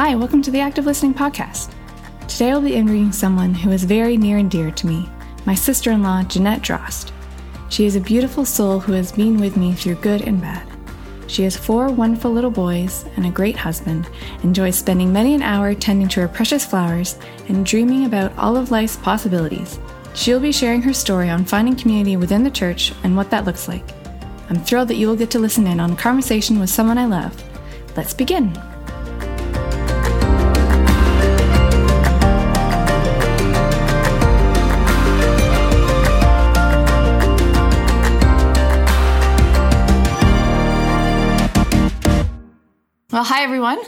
Hi, welcome to the Active Listening Podcast. Today I'll be interviewing someone who is very near and dear to me, my sister in law, Jeanette Drost. She is a beautiful soul who has been with me through good and bad. She has four wonderful little boys and a great husband, enjoys spending many an hour tending to her precious flowers and dreaming about all of life's possibilities. She'll be sharing her story on finding community within the church and what that looks like. I'm thrilled that you will get to listen in on a conversation with someone I love. Let's begin. Well, hi everyone.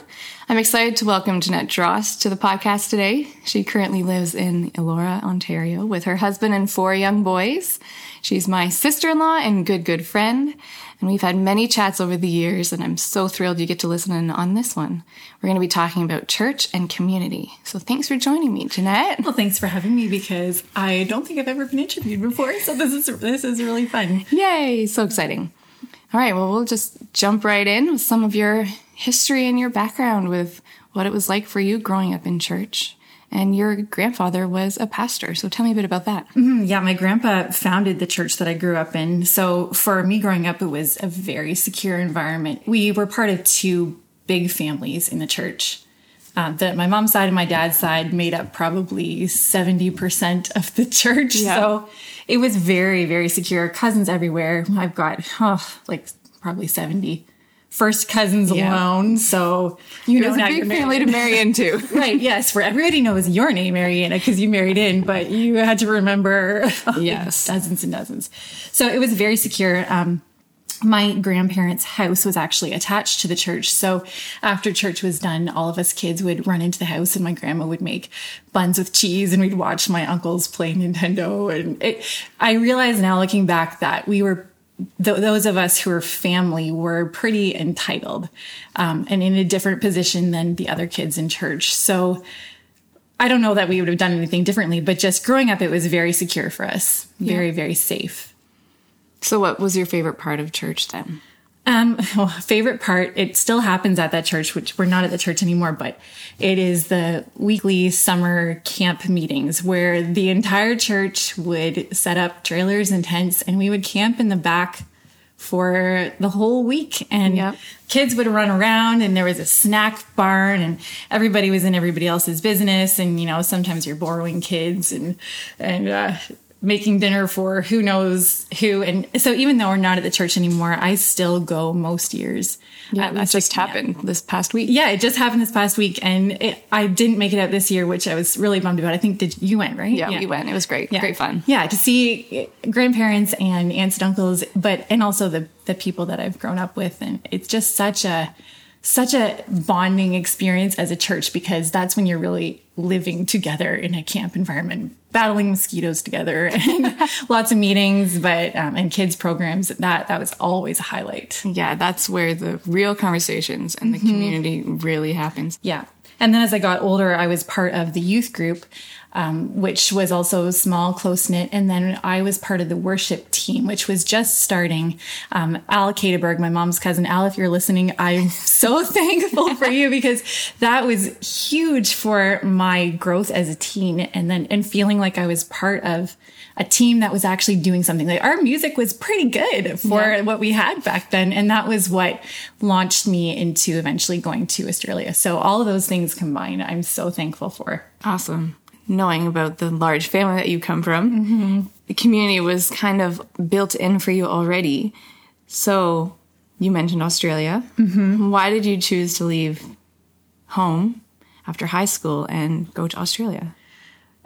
I'm excited to welcome Jeanette Drost to the podcast today. She currently lives in Elora, Ontario with her husband and four young boys. She's my sister-in-law and good, good friend. And we've had many chats over the years and I'm so thrilled you get to listen in on this one. We're going to be talking about church and community. So thanks for joining me, Jeanette. Well, thanks for having me because I don't think I've ever been interviewed before. So this is, this is really fun. Yay. So exciting. All right. Well, we'll just jump right in with some of your history and your background with what it was like for you growing up in church. And your grandfather was a pastor. So tell me a bit about that. Mm, yeah, my grandpa founded the church that I grew up in. So for me growing up, it was a very secure environment. We were part of two big families in the church. Uh, that my mom's side and my dad's side made up probably 70% of the church. Yeah. So it was very, very secure. Cousins everywhere. I've got, oh, like probably 70 first cousins yeah. alone. So you it know, now a big family to marry into, right? Yes, for everybody knows your name, Mariana, because you married in, but you had to remember yes dozens and dozens. So it was very secure. Um, my grandparents' house was actually attached to the church. So after church was done, all of us kids would run into the house and my grandma would make buns with cheese and we'd watch my uncles play Nintendo. And it, I realize now looking back that we were th- those of us who were family were pretty entitled um, and in a different position than the other kids in church. So I don't know that we would have done anything differently, but just growing up, it was very secure for us, very, yeah. very safe. So, what was your favorite part of church then? Um, well, favorite part, it still happens at that church, which we're not at the church anymore, but it is the weekly summer camp meetings where the entire church would set up trailers and tents and we would camp in the back for the whole week and yep. kids would run around and there was a snack barn and everybody was in everybody else's business and you know sometimes you're borrowing kids and and uh, making dinner for who knows who. And so even though we're not at the church anymore, I still go most years. Yeah, um, that just happened yeah. this past week. Yeah, it just happened this past week. And it, I didn't make it out this year, which I was really bummed about. I think did you went, right? Yeah, yeah. we went. It was great. Yeah. Great fun. Yeah, to see grandparents and aunts and uncles, but and also the the people that I've grown up with. And it's just such a such a bonding experience as a church because that's when you're really living together in a camp environment, battling mosquitoes together, and lots of meetings, but um, and kids programs. That that was always a highlight. Yeah, that's where the real conversations and the mm-hmm. community really happens. Yeah. And then as I got older, I was part of the youth group um, which was also small, close knit. And then I was part of the worship team, which was just starting. Um, Al Kadeberg, my mom's cousin. Al, if you're listening, I'm so thankful for you because that was huge for my growth as a teen and then, and feeling like I was part of a team that was actually doing something. Like our music was pretty good for yeah. what we had back then. And that was what launched me into eventually going to Australia. So all of those things combined, I'm so thankful for. Awesome knowing about the large family that you come from, mm-hmm. the community was kind of built in for you already. So you mentioned Australia. Mm-hmm. Why did you choose to leave home after high school and go to Australia?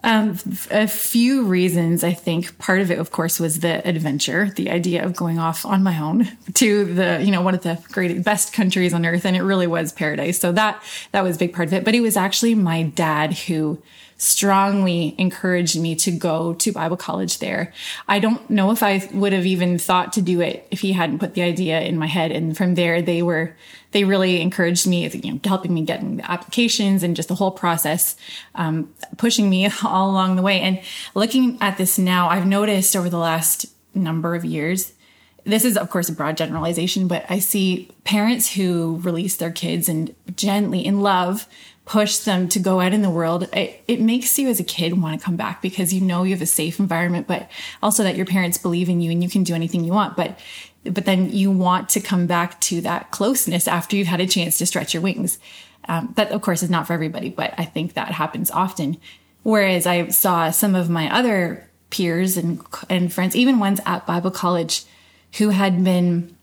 Um, a few reasons, I think. Part of it, of course, was the adventure, the idea of going off on my own to the, you know, one of the great, best countries on earth. And it really was paradise. So that, that was a big part of it. But it was actually my dad who strongly encouraged me to go to Bible college there. I don't know if I would have even thought to do it if he hadn't put the idea in my head. And from there, they were, they really encouraged me, you know, helping me get the applications and just the whole process, um, pushing me all along the way. And looking at this now, I've noticed over the last number of years, this is of course a broad generalization, but I see parents who release their kids and gently in love push them to go out in the world. It, it makes you as a kid want to come back because you know you have a safe environment, but also that your parents believe in you and you can do anything you want. But but then you want to come back to that closeness after you've had a chance to stretch your wings. Um, that of course is not for everybody, but I think that happens often. Whereas I saw some of my other peers and and friends, even ones at Bible college, who had been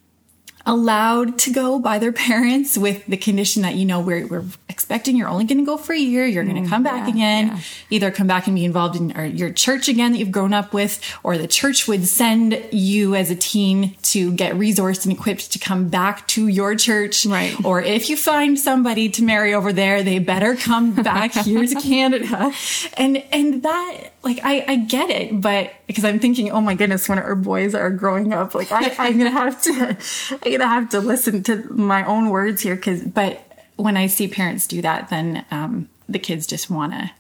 allowed to go by their parents with the condition that you know we're, we're expecting you're only going to go for a year you're going to mm, come back yeah, again yeah. either come back and be involved in your church again that you've grown up with or the church would send you as a teen to get resourced and equipped to come back to your church. Right. Or if you find somebody to marry over there they better come back. Here to canada. And and that like I, I get it, but because I'm thinking, oh my goodness, when our boys are growing up, like I, I'm gonna have to, I'm gonna have to listen to my own words here. Cause, but when I see parents do that, then um, the kids just want to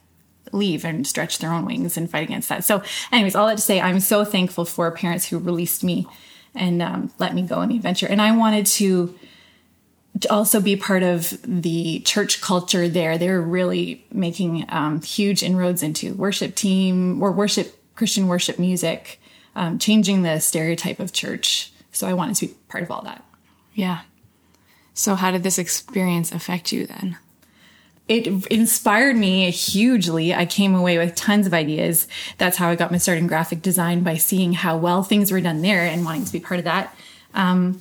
leave and stretch their own wings and fight against that. So, anyways, all that to say, I'm so thankful for parents who released me and um, let me go on the adventure. And I wanted to to also be part of the church culture there. They're really making um, huge inroads into worship team or worship, Christian worship music, um, changing the stereotype of church. So I wanted to be part of all that. Yeah. So how did this experience affect you then? It inspired me hugely. I came away with tons of ideas. That's how I got my start in graphic design by seeing how well things were done there and wanting to be part of that. Um,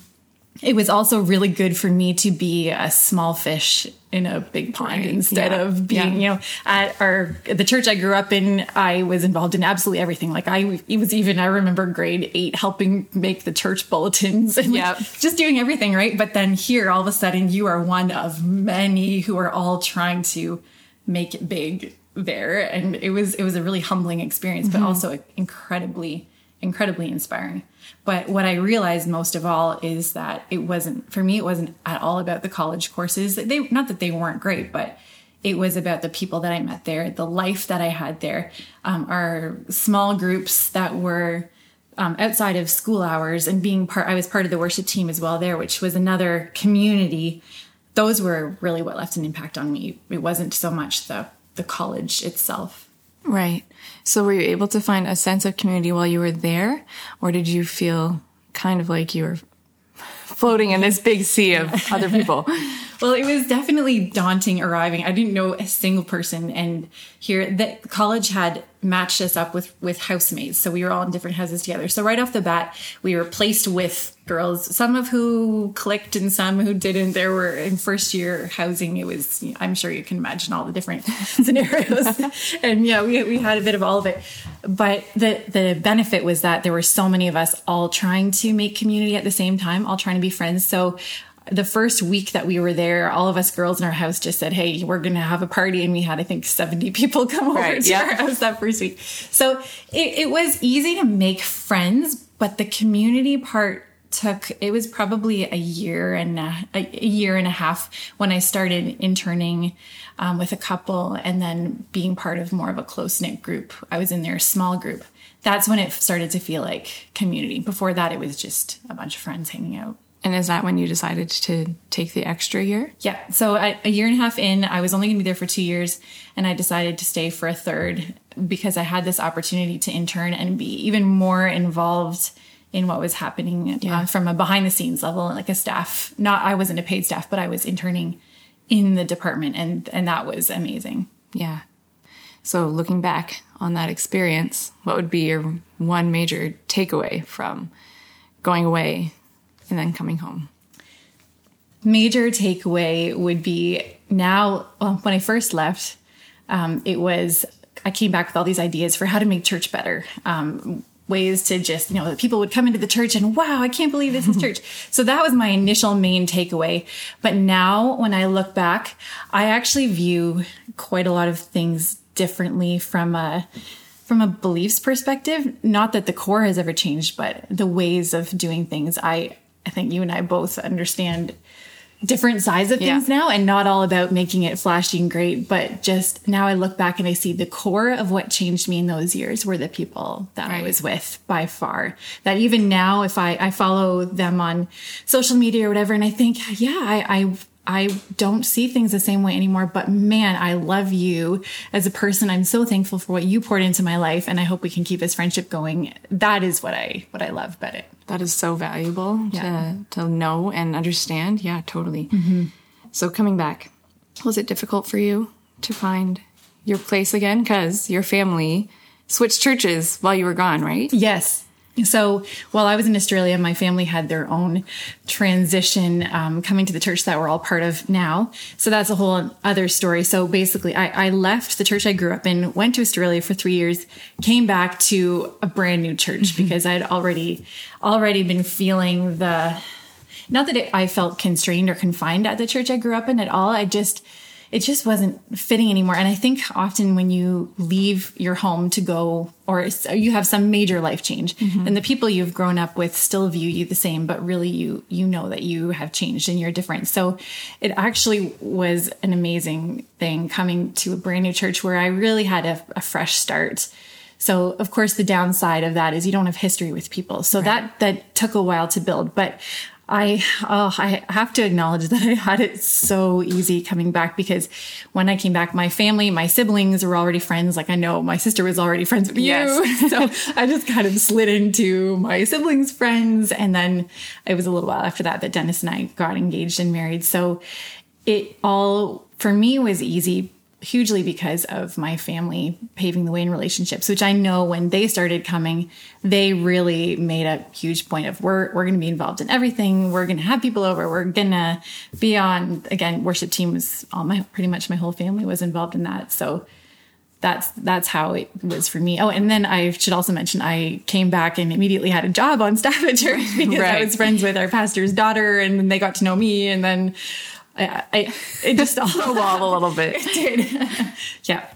it was also really good for me to be a small fish in a big pond right. instead yeah. of being, yeah. you know, at our the church I grew up in. I was involved in absolutely everything. Like I, it was even I remember grade eight helping make the church bulletins and yep. like, just doing everything right. But then here, all of a sudden, you are one of many who are all trying to make it big there, and it was it was a really humbling experience, mm-hmm. but also incredibly incredibly inspiring. But what I realized most of all is that it wasn't, for me, it wasn't at all about the college courses. They, not that they weren't great, but it was about the people that I met there, the life that I had there, um, our small groups that were um, outside of school hours and being part, I was part of the worship team as well there, which was another community. Those were really what left an impact on me. It wasn't so much the, the college itself. Right. So were you able to find a sense of community while you were there? Or did you feel kind of like you were floating in this big sea of other people? well, it was definitely daunting arriving. I didn't know a single person. And here, the college had matched us up with, with housemates. So we were all in different houses together. So right off the bat, we were placed with girls, some of who clicked and some who didn't. There were in first year housing, it was, I'm sure you can imagine all the different scenarios. and yeah, we, we had a bit of all of it. But the, the benefit was that there were so many of us all trying to make community at the same time, all trying to be friends. So the first week that we were there, all of us girls in our house just said, Hey, we're going to have a party. And we had, I think, 70 people come over right, to yeah. our house that first week. So it, it was easy to make friends, but the community part took it was probably a year and a, a year and a half when I started interning um, with a couple and then being part of more of a close knit group. I was in their small group. That's when it started to feel like community. Before that, it was just a bunch of friends hanging out. And is that when you decided to take the extra year? Yeah. So I, a year and a half in, I was only going to be there for two years, and I decided to stay for a third because I had this opportunity to intern and be even more involved in what was happening uh, yeah. uh, from a behind the scenes level, like a staff. Not I wasn't a paid staff, but I was interning in the department, and and that was amazing. Yeah. So looking back on that experience, what would be your one major takeaway from going away and then coming home? Major takeaway would be now, well, when I first left, um, it was, I came back with all these ideas for how to make church better. Um, ways to just, you know, people would come into the church and wow, I can't believe this is church. So that was my initial main takeaway. But now when I look back, I actually view quite a lot of things differently from a, from a beliefs perspective. Not that the core has ever changed, but the ways of doing things. I, I think you and I both understand different sides of things yeah. now and not all about making it flashy and great, but just now I look back and I see the core of what changed me in those years were the people that right. I was with by far. That even now, if I, I follow them on social media or whatever, and I think, yeah, I, I I don't see things the same way anymore, but man, I love you as a person. I'm so thankful for what you poured into my life and I hope we can keep this friendship going. That is what I what I love about it. That is so valuable yeah. to to know and understand. Yeah, totally. Mm-hmm. So coming back, was it difficult for you to find your place again cuz your family switched churches while you were gone, right? Yes. So while I was in Australia, my family had their own transition um, coming to the church that we're all part of now. So that's a whole other story. So basically, I, I, left the church I grew up in, went to Australia for three years, came back to a brand new church mm-hmm. because I'd already already been feeling the not that it, I felt constrained or confined at the church I grew up in at all. I just it just wasn't fitting anymore. And I think often when you leave your home to go, or you have some major life change, mm-hmm. and the people you've grown up with still view you the same, but really you you know that you have changed and you're different. So it actually was an amazing thing coming to a brand new church where I really had a, a fresh start. So of course the downside of that is you don't have history with people. So right. that that took a while to build, but I oh I have to acknowledge that I had it so easy coming back because when I came back, my family, my siblings were already friends. Like I know my sister was already friends with yes. you, so I just kind of slid into my siblings' friends, and then it was a little while after that that Dennis and I got engaged and married. So it all for me was easy hugely because of my family paving the way in relationships, which I know when they started coming, they really made a huge point of we're we're going to be involved in everything. We're going to have people over. We're going to be on again. Worship team was all my pretty much my whole family was involved in that. So that's that's how it was for me. Oh, and then I should also mention I came back and immediately had a job on staff at church because right. I was friends with our pastor's daughter, and they got to know me, and then I, I it just snowballed a little bit. It did. yeah.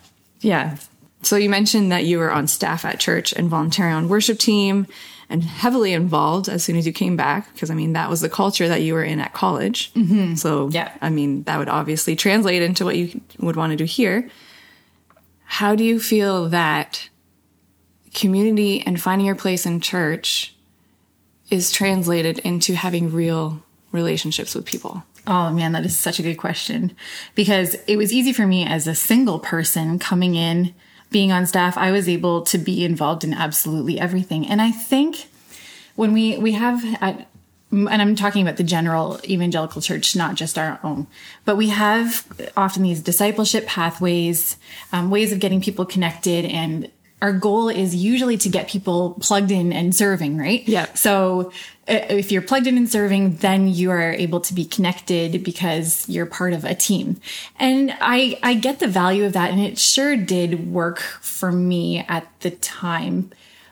Yeah. So you mentioned that you were on staff at church and volunteering on worship team and heavily involved as soon as you came back because I mean that was the culture that you were in at college. Mm-hmm. So yeah, I mean that would obviously translate into what you would want to do here. How do you feel that community and finding your place in church is translated into having real relationships with people? Oh man, that is such a good question because it was easy for me as a single person coming in, being on staff. I was able to be involved in absolutely everything. And I think when we, we have at, and I'm talking about the general evangelical church, not just our own, but we have often these discipleship pathways, um, ways of getting people connected and our goal is usually to get people plugged in and serving, right? Yeah. So uh, if you're plugged in and serving, then you are able to be connected because you're part of a team. And I, I get the value of that. And it sure did work for me at the time.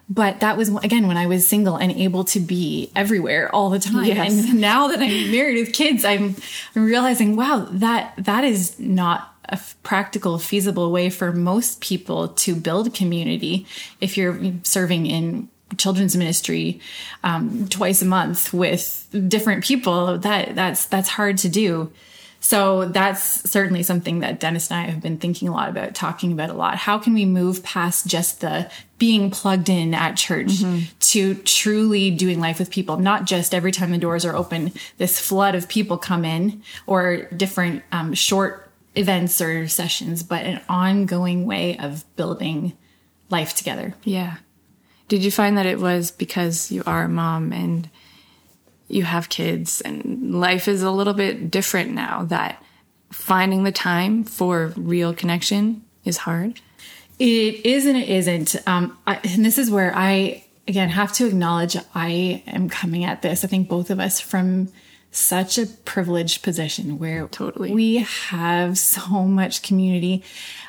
But that was again when I was single and able to be everywhere all the time. Yes. And now that I'm married with kids, I'm, I'm realizing, wow, that, that is not a practical, feasible way for most people to build community. If you're serving in children's ministry um, twice a month with different people that that's that's hard to do. So that's certainly something that dennis and i have been thinking a lot about talking about a lot. How can we move past just the being plugged in at church mm-hmm. to truly doing life with people? Not just every time the doors are open this flood of people come in or different um, short events or sessions, but an ongoing way of building life together. Yeah. Did you find that it was because you are a mom and you have kids and life is a little bit different now that finding the time for real connection is hard? It is and it isn't. Um, I, and this is where I, again, have to acknowledge I am coming at this. I think both of us from such a privileged position where totally we have so much community,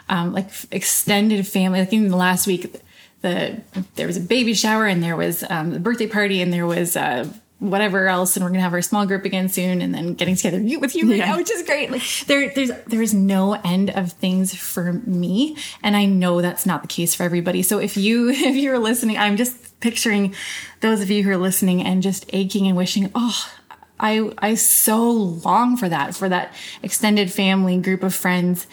um, like extended family. Like the last week, the there was a baby shower and there was um, a birthday party and there was uh, whatever else, and we're gonna have our small group again soon, and then getting together with you right yeah. now, which is great. Like there, there's there's no end of things for me, and I know that's not the case for everybody. So if you if you're listening, I'm just picturing those of you who are listening and just aching and wishing, oh, I, I so long for that, for that extended family group of friends.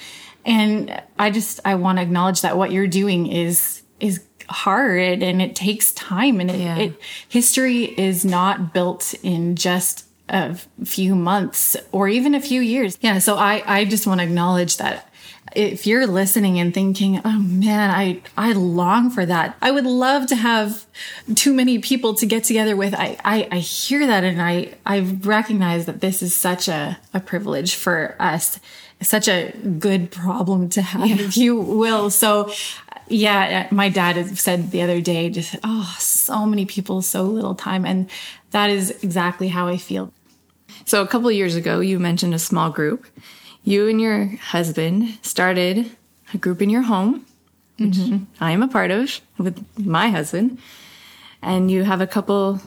And I just, I want to acknowledge that what you're doing is, is hard and it takes time and it, yeah. it history is not built in just a few months or even a few years. Yeah. So I, I just want to acknowledge that if you're listening and thinking, oh man, I, I long for that. I would love to have too many people to get together with. I, I, I hear that and I, I recognize that this is such a, a privilege for us, such a good problem to have, yeah. if you will. So yeah, my dad said the other day, just, oh, so many people, so little time. And that is exactly how I feel. So a couple years ago, you mentioned a small group you and your husband started a group in your home, which mm-hmm. I am a part of with my husband, and you have a couple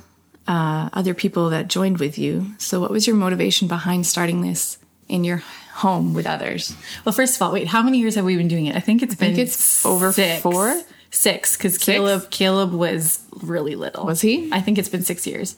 uh, other people that joined with you. So, what was your motivation behind starting this in your home with others? Well, first of all, wait, how many years have we been doing it? I think it's been it's over six. four, six, because Caleb Caleb was really little. Was he? I think it's been six years.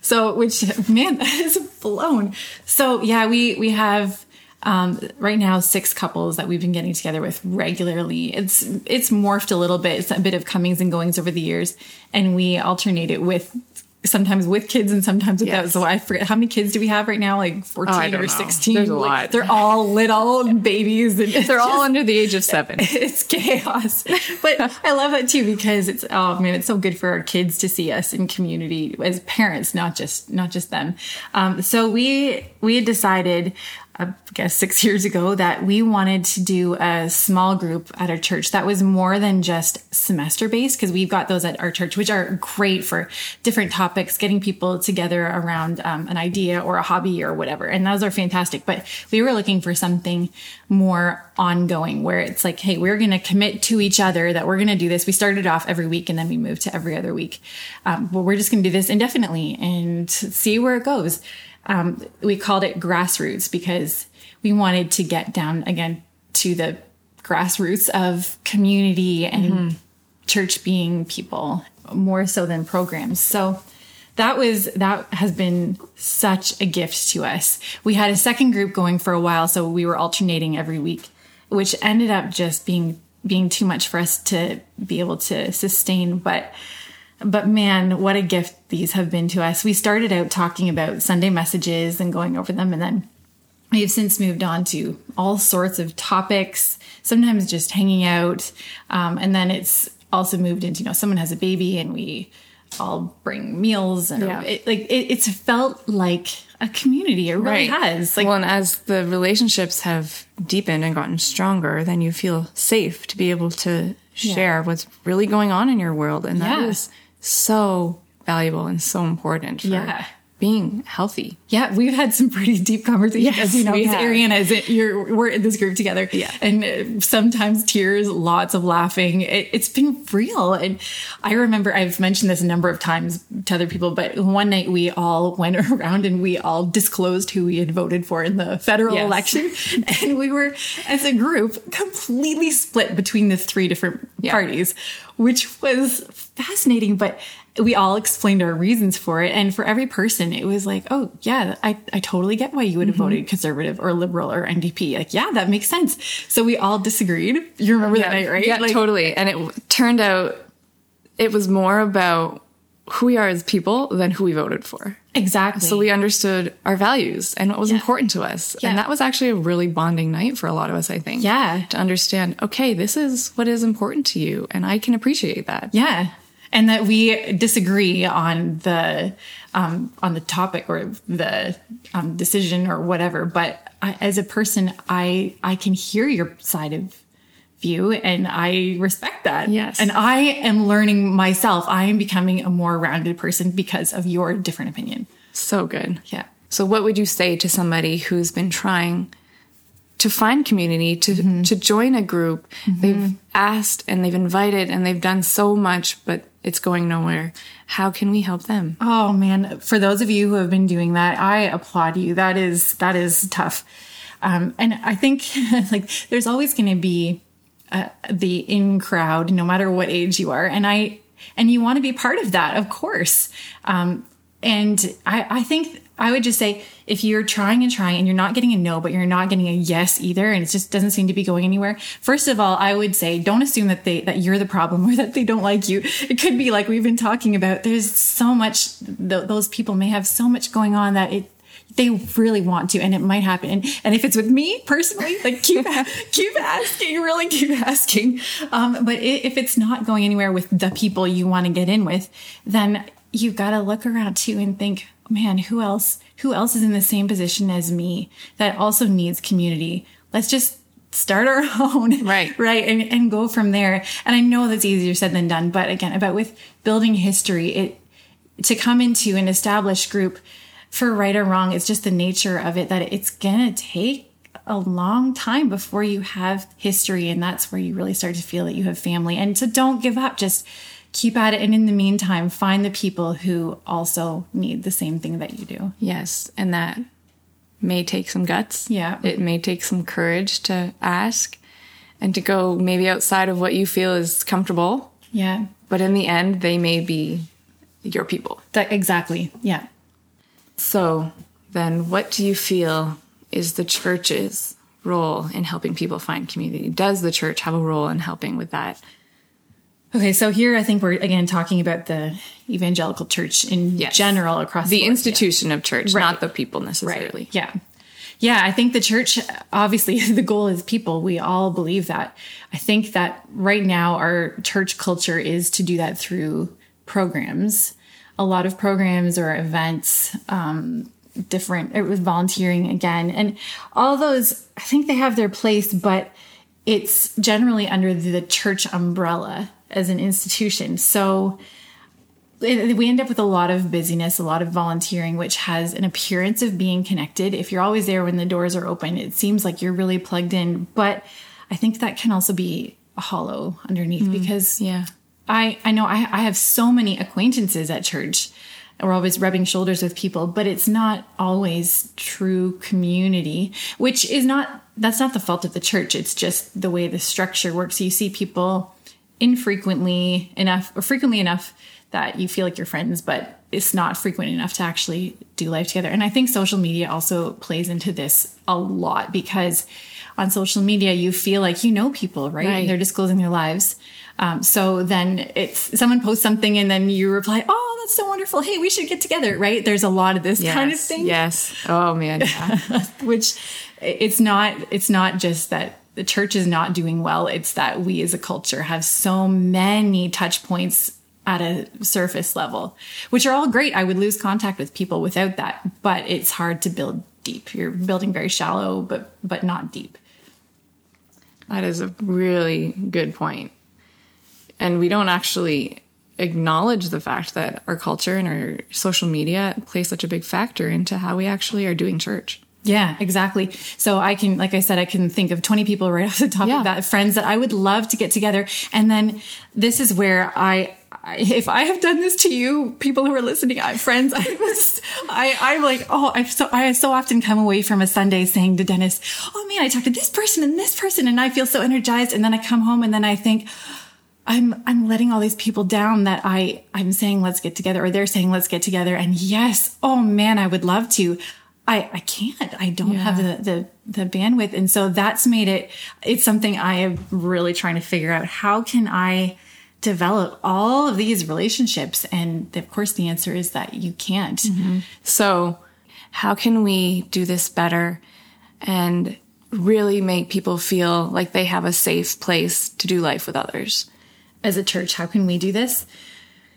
So, which man, that is blown. So, yeah, we we have um, right now six couples that we've been getting together with regularly. It's it's morphed a little bit. It's a bit of comings and goings over the years, and we alternate it with sometimes with kids and sometimes without. Yes. So I forget how many kids do we have right now? Like fourteen oh, or sixteen. There's a like, lot. They're all little babies. And they're all under the age of seven. It's chaos. But I love that too because it's oh man, it's so good for our kids to see us in community as parents, not just not just them. Um, so we we had decided I guess six years ago that we wanted to do a small group at our church that was more than just semester based because we've got those at our church, which are great for different topics, getting people together around um, an idea or a hobby or whatever. And those are fantastic. But we were looking for something more ongoing where it's like, hey, we're going to commit to each other that we're going to do this. We started off every week and then we moved to every other week. Um, but we're just going to do this indefinitely and see where it goes um, we called it grassroots because we wanted to get down again to the grassroots of community and mm-hmm. church being people more so than programs. So that was that has been such a gift to us. We had a second group going for a while, so we were alternating every week, which ended up just being being too much for us to be able to sustain. But but man, what a gift these have been to us. We started out talking about Sunday messages and going over them, and then we have since moved on to all sorts of topics, sometimes just hanging out. Um, and then it's also moved into, you know, someone has a baby and we all bring meals and yeah. it, like it, it's felt like a community. It really right. has. Like, well, and as the relationships have deepened and gotten stronger, then you feel safe to be able to share yeah. what's really going on in your world. And that yeah. is so valuable and so important for yeah being healthy. Yeah, we've had some pretty deep conversations, yes, as you know, because Ariana is you're we're in this group together. Yeah, and uh, sometimes tears, lots of laughing. It, has been real, and I remember I've mentioned this a number of times to other people, but one night we all went around and we all disclosed who we had voted for in the federal yes. election, and we were as a group completely split between the three different yeah. parties, which was fascinating, but we all explained our reasons for it. And for every person, it was like, oh, yeah, I, I totally get why you would have mm-hmm. voted conservative or liberal or NDP. Like, yeah, that makes sense. So we all disagreed. You remember yeah, that night, right? Yeah, like, totally. And it turned out it was more about who we are as people than who we voted for. Exactly. So we understood our values and what was yeah. important to us. Yeah. And that was actually a really bonding night for a lot of us, I think. Yeah. To understand, okay, this is what is important to you. And I can appreciate that. Yeah and that we disagree on the um, on the topic or the um, decision or whatever. But I, as a person, I I can hear your side of view and I respect that. Yes. And I am learning myself. I am becoming a more rounded person because of your different opinion. So good. Yeah. So what would you say to somebody who's been trying to find community, to mm-hmm. to join a group? Mm-hmm. They've asked and they've invited and they've done so much, but it's going nowhere. How can we help them? Oh man, for those of you who have been doing that, I applaud you. That is that is tough. Um, and I think like there's always going to be uh, the in crowd, no matter what age you are, and I and you want to be part of that, of course. Um, and I, I think I would just say if you're trying and trying and you're not getting a no, but you're not getting a yes either, and it just doesn't seem to be going anywhere. First of all, I would say don't assume that they that you're the problem or that they don't like you. It could be like we've been talking about. There's so much th- those people may have so much going on that it they really want to and it might happen and, and if it's with me personally like keep keep asking really keep asking um, but if it's not going anywhere with the people you want to get in with then you've got to look around too and think man, who else, who else is in the same position as me that also needs community? Let's just start our own. Right. Right. And, and go from there. And I know that's easier said than done, but again, about with building history, it, to come into an established group for right or wrong, it's just the nature of it that it's going to take a long time before you have history. And that's where you really start to feel that you have family. And so don't give up. Just keep at it. And in the meantime, find the people who also need the same thing that you do. Yes. And that may take some guts. Yeah. It may take some courage to ask and to go maybe outside of what you feel is comfortable. Yeah. But in the end, they may be your people. That, exactly. Yeah. So then, what do you feel is the church's role in helping people find community? Does the church have a role in helping with that? Okay, so here I think we're again talking about the evangelical church in yes. general across the, the institution yeah. of church, right. not the people necessarily. Right. Yeah. Yeah, I think the church, obviously, the goal is people. We all believe that. I think that right now our church culture is to do that through programs, a lot of programs or events, um, different, it was volunteering again. And all those, I think they have their place, but it's generally under the church umbrella as an institution. So we end up with a lot of busyness, a lot of volunteering, which has an appearance of being connected. If you're always there when the doors are open, it seems like you're really plugged in. But I think that can also be hollow underneath mm, because yeah, I I know I, I have so many acquaintances at church. We're always rubbing shoulders with people, but it's not always true community, which is not that's not the fault of the church. It's just the way the structure works. You see people infrequently enough or frequently enough that you feel like you're friends, but it's not frequent enough to actually do life together. And I think social media also plays into this a lot because on social media, you feel like you know people, right? right. They're disclosing their lives. Um, so then it's someone posts something and then you reply, Oh, that's so wonderful. Hey, we should get together, right? There's a lot of this yes, kind of thing. Yes. Oh man. Yeah. Which it's not, it's not just that the church is not doing well. It's that we as a culture have so many touch points at a surface level, which are all great. I would lose contact with people without that, but it's hard to build deep. You're building very shallow, but but not deep. That is a really good point. And we don't actually acknowledge the fact that our culture and our social media play such a big factor into how we actually are doing church. Yeah, exactly. So I can, like I said, I can think of 20 people right off the top yeah. of that, friends that I would love to get together. And then this is where I, if I have done this to you, people who are listening, I friends, I was, I, I'm like, oh, I so, I so often come away from a Sunday saying to Dennis, oh man, I talked to this person and this person and I feel so energized. And then I come home and then I think, I'm, I'm letting all these people down that I, I'm saying, let's get together or they're saying, let's get together. And yes, oh man, I would love to. I, I can't. I don't yeah. have the, the, the bandwidth. And so that's made it, it's something I am really trying to figure out. How can I develop all of these relationships? And of course, the answer is that you can't. Mm-hmm. So how can we do this better and really make people feel like they have a safe place to do life with others? As a church, how can we do this?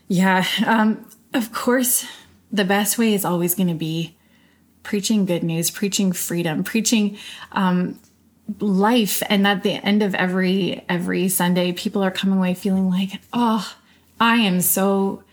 Yeah. Um, of course, the best way is always going to be preaching good news, preaching freedom, preaching um, life. And at the end of every every Sunday, people are coming away feeling like, oh, I am so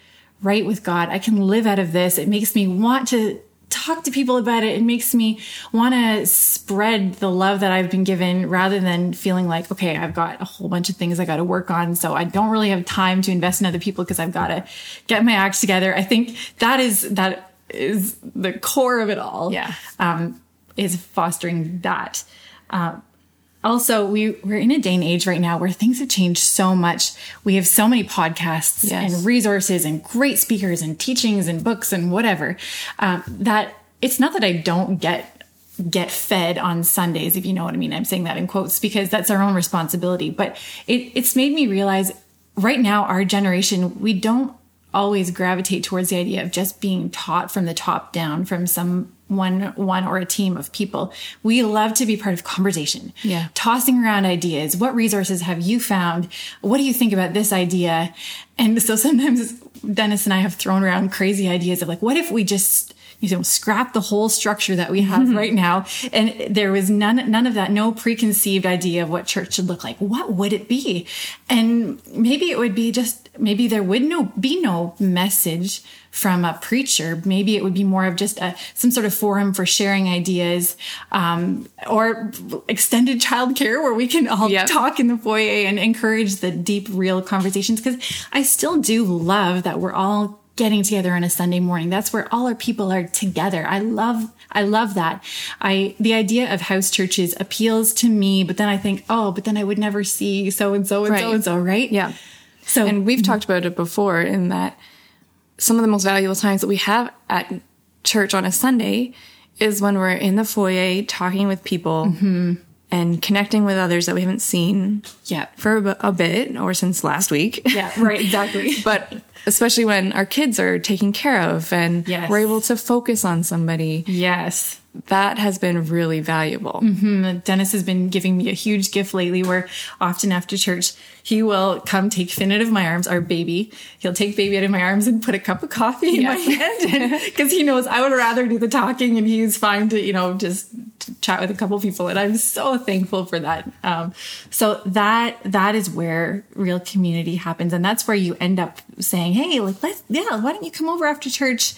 right with God. I can live out of this. It makes me want to talk to people about it. It makes me want to spread the love that I've been given rather than feeling like, okay, I've got a whole bunch of things I got to work on. So I don't really have time to invest in other people because I've got to get my acts together. I think that is that is the core of it all. Yeah. Um, is fostering that. Um, also, we, we're in a day and age right now where things have changed so much. We have so many podcasts yes. and resources and great speakers and teachings and books and whatever um, that it's not that I don't get get fed on Sundays, if you know what I mean. I'm saying that in quotes because that's our own responsibility. But it, it's made me realize right now, our generation, we don't always gravitate towards the idea of just being taught from the top down from some one one or a team of people. We love to be part of conversation yeah. tossing around ideas. What resources have you found? What do you think about this idea? And so sometimes dennis and i have thrown around crazy ideas of like what if we just you know, scrap the whole structure that we have right now. And there was none, none of that, no preconceived idea of what church should look like. What would it be? And maybe it would be just, maybe there would no, be no message from a preacher. Maybe it would be more of just a, some sort of forum for sharing ideas, um, or extended childcare where we can all yep. talk in the foyer and encourage the deep, real conversations. Cause I still do love that we're all getting together on a Sunday morning. That's where all our people are together. I love, I love that. I, the idea of house churches appeals to me, but then I think, oh, but then I would never see so and so and so and so, right? Yeah. So, and we've talked about it before in that some of the most valuable times that we have at church on a Sunday is when we're in the foyer talking with people mm-hmm. And connecting with others that we haven't seen yet for a, a bit or since last week. Yeah, right, exactly. but especially when our kids are taken care of and yes. we're able to focus on somebody. Yes. That has been really valuable. Mm-hmm. Dennis has been giving me a huge gift lately where often after church, he will come take Finn out of my arms, our baby. He'll take baby out of my arms and put a cup of coffee in my hand because he knows I would rather do the talking and he's fine to, you know, just chat with a couple people. And I'm so thankful for that. Um, so that, that is where real community happens. And that's where you end up saying, Hey, like, let's, yeah, why don't you come over after church?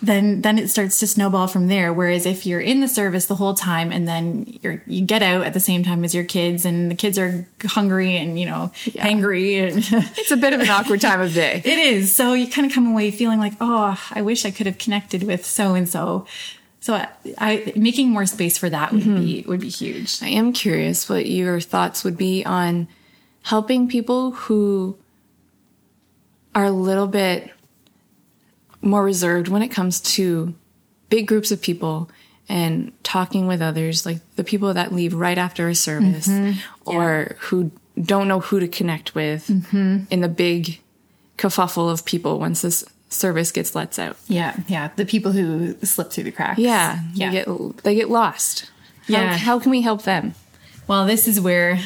Then then it starts to snowball from there. Whereas if you're in the service the whole time and then you're you get out at the same time as your kids and the kids are hungry and you know yeah. angry and it's a bit of an awkward time of day. It is. So you kind of come away feeling like, oh, I wish I could have connected with so and so. So I, I, making more space for that would mm-hmm. be would be huge. I am curious what your thoughts would be on helping people who are a little bit more reserved when it comes to big groups of people and talking with others, like the people that leave right after a service mm-hmm. or yeah. who don't know who to connect with mm-hmm. in the big kerfuffle of people once this service gets lets out. Yeah, yeah. The people who slip through the cracks. Yeah, yeah. They get, they get lost. Yeah. How, how can we help them? Well, this is where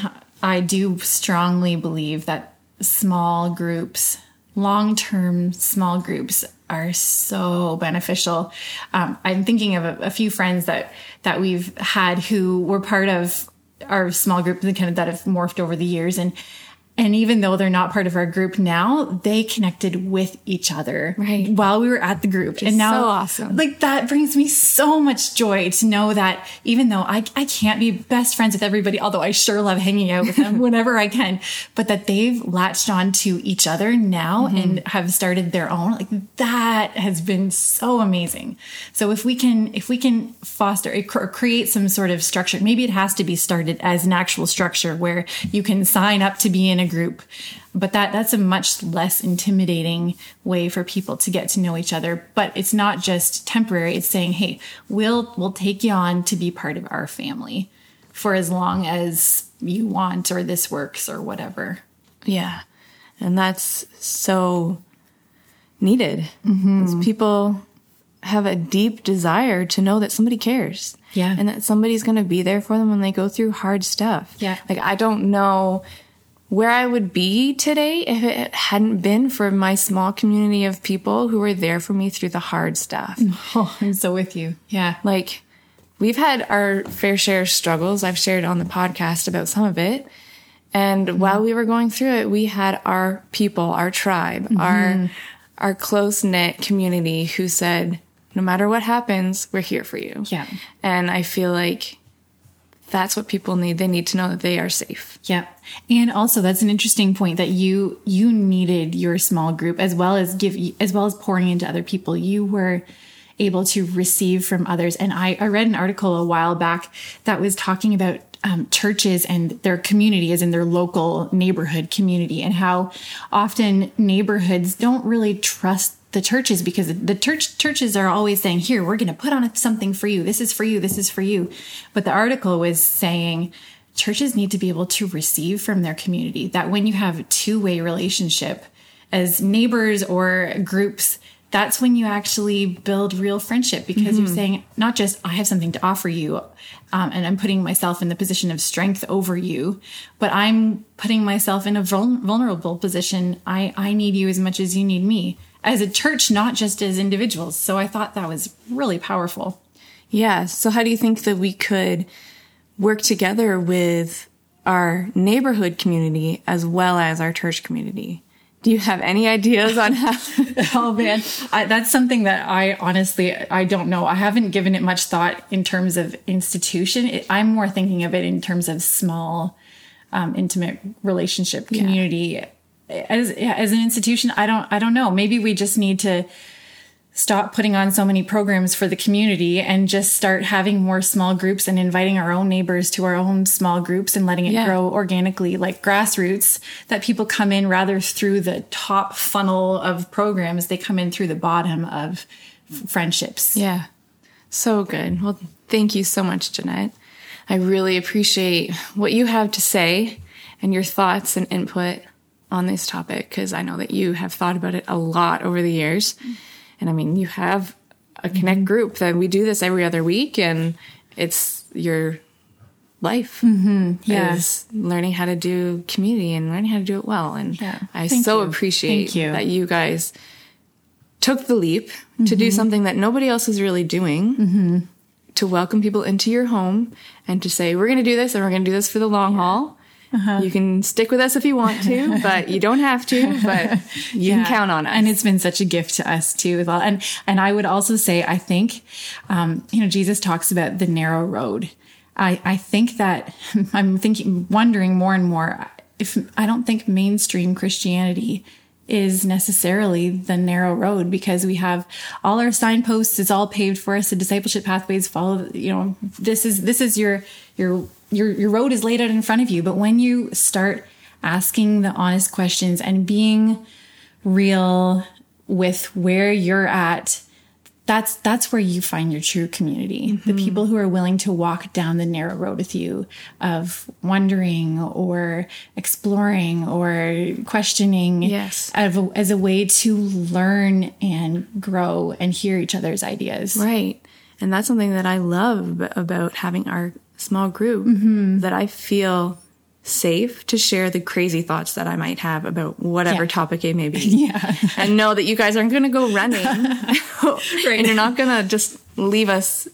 I do strongly believe that small groups, long term small groups, are so beneficial. Um, I'm thinking of a, a, few friends that that we've had who were part of our small group, that kind of that have morphed over the years, and and even though they're not part of our group now, they connected with each other right. while we were at the group. and now, so awesome. Like that brings me so much joy to know that even though I, I can't be best friends with everybody, although I sure love hanging out with them whenever I can, but that they've latched on to each other now mm-hmm. and have started their own, like that has been so amazing. So if we can, if we can foster or create some sort of structure, maybe it has to be started as an actual structure where you can sign up to be in a group but that that's a much less intimidating way for people to get to know each other but it's not just temporary it's saying hey we'll we'll take you on to be part of our family for as long as you want or this works or whatever yeah and that's so needed mm-hmm. people have a deep desire to know that somebody cares yeah. And that somebody's going to be there for them when they go through hard stuff. Yeah. Like, I don't know where I would be today if it hadn't been for my small community of people who were there for me through the hard stuff. Oh, I'm so with you. Yeah. Like we've had our fair share of struggles. I've shared on the podcast about some of it. And mm-hmm. while we were going through it, we had our people, our tribe, mm-hmm. our, our close knit community who said, no matter what happens, we're here for you. Yeah. And I feel like that's what people need. They need to know that they are safe. Yeah. And also that's an interesting point that you, you needed your small group as well as give, as well as pouring into other people. You were able to receive from others. And I, I read an article a while back that was talking about um, churches and their community as in their local neighborhood community and how often neighborhoods don't really trust the churches because the church churches are always saying here we're going to put on something for you. This is for you. This is for you. But the article was saying churches need to be able to receive from their community that when you have a two-way relationship as neighbors or groups that's when you actually build real friendship because mm-hmm. you're saying not just i have something to offer you um, and i'm putting myself in the position of strength over you but i'm putting myself in a vul- vulnerable position. I i need you as much as you need me as a church not just as individuals so i thought that was really powerful yeah so how do you think that we could work together with our neighborhood community as well as our church community do you have any ideas on how? oh man, I, that's something that I honestly I don't know. I haven't given it much thought in terms of institution. It, I'm more thinking of it in terms of small, um, intimate relationship community. Yeah. As as an institution, I don't I don't know. Maybe we just need to stop putting on so many programs for the community and just start having more small groups and inviting our own neighbors to our own small groups and letting it yeah. grow organically like grassroots that people come in rather through the top funnel of programs. They come in through the bottom of friendships. Yeah. So good. Well thank you so much jeanette. I really appreciate what you have to say and your thoughts and input on this topic because i know that you have thought about it a lot over the years and I mean, you have a Connect mm-hmm. group that we do this every other week, and it's your life. Mm-hmm. Yeah. Is learning how to do community and learning how to do it well. And yeah. I Thank so you. appreciate you. that you guys took the leap mm-hmm. to do mm-hmm. something that nobody else is really doing. Mm-hmm. To welcome people into your home and to say, we're going to do this and we're going to do this for the long yeah. haul. Uh-huh. You can stick with us if you want to, but you don't have to, but you yeah. can count on us. And it's been such a gift to us too as well. And, and I would also say, I think, um, you know, Jesus talks about the narrow road. I, I think that I'm thinking, wondering more and more if I don't think mainstream Christianity is necessarily the narrow road because we have all our signposts it's all paved for us the discipleship pathways follow you know this is this is your your your your road is laid out in front of you. But when you start asking the honest questions and being real with where you're at that's that's where you find your true community mm-hmm. the people who are willing to walk down the narrow road with you of wondering or exploring or questioning yes as a, as a way to learn and grow and hear each other's ideas right and that's something that i love about having our small group mm-hmm. that I feel safe to share the crazy thoughts that I might have about whatever yeah. topic it may be. Yeah. and know that you guys aren't going to go running. right. And you're not going to just leave us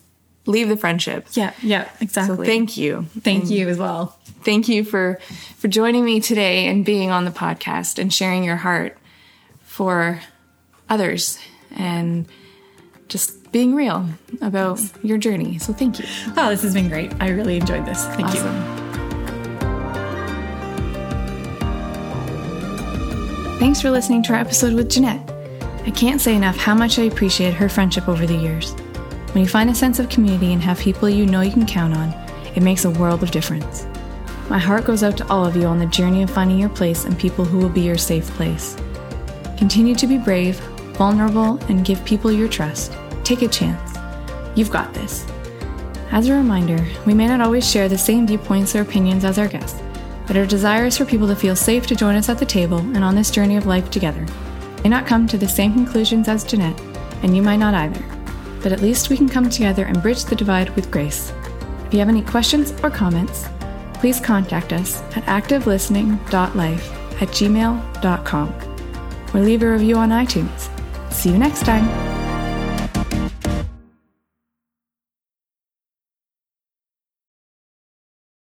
leave the friendship. Yeah, yeah, exactly. So thank you. Thank and you as well. Thank you for for joining me today and being on the podcast and sharing your heart for others and just being real about your journey. So thank you. Oh, this has been great. I really enjoyed this. Thank awesome. you. Thanks for listening to our episode with Jeanette. I can't say enough how much I appreciate her friendship over the years. When you find a sense of community and have people you know you can count on, it makes a world of difference. My heart goes out to all of you on the journey of finding your place and people who will be your safe place. Continue to be brave, vulnerable, and give people your trust. Take a chance. You've got this. As a reminder, we may not always share the same viewpoints or opinions as our guests, but our desire is for people to feel safe to join us at the table and on this journey of life together. May not come to the same conclusions as Jeanette, and you might not either, but at least we can come together and bridge the divide with grace. If you have any questions or comments, please contact us at activelistening.life at gmail.com or leave a review on iTunes. See you next time.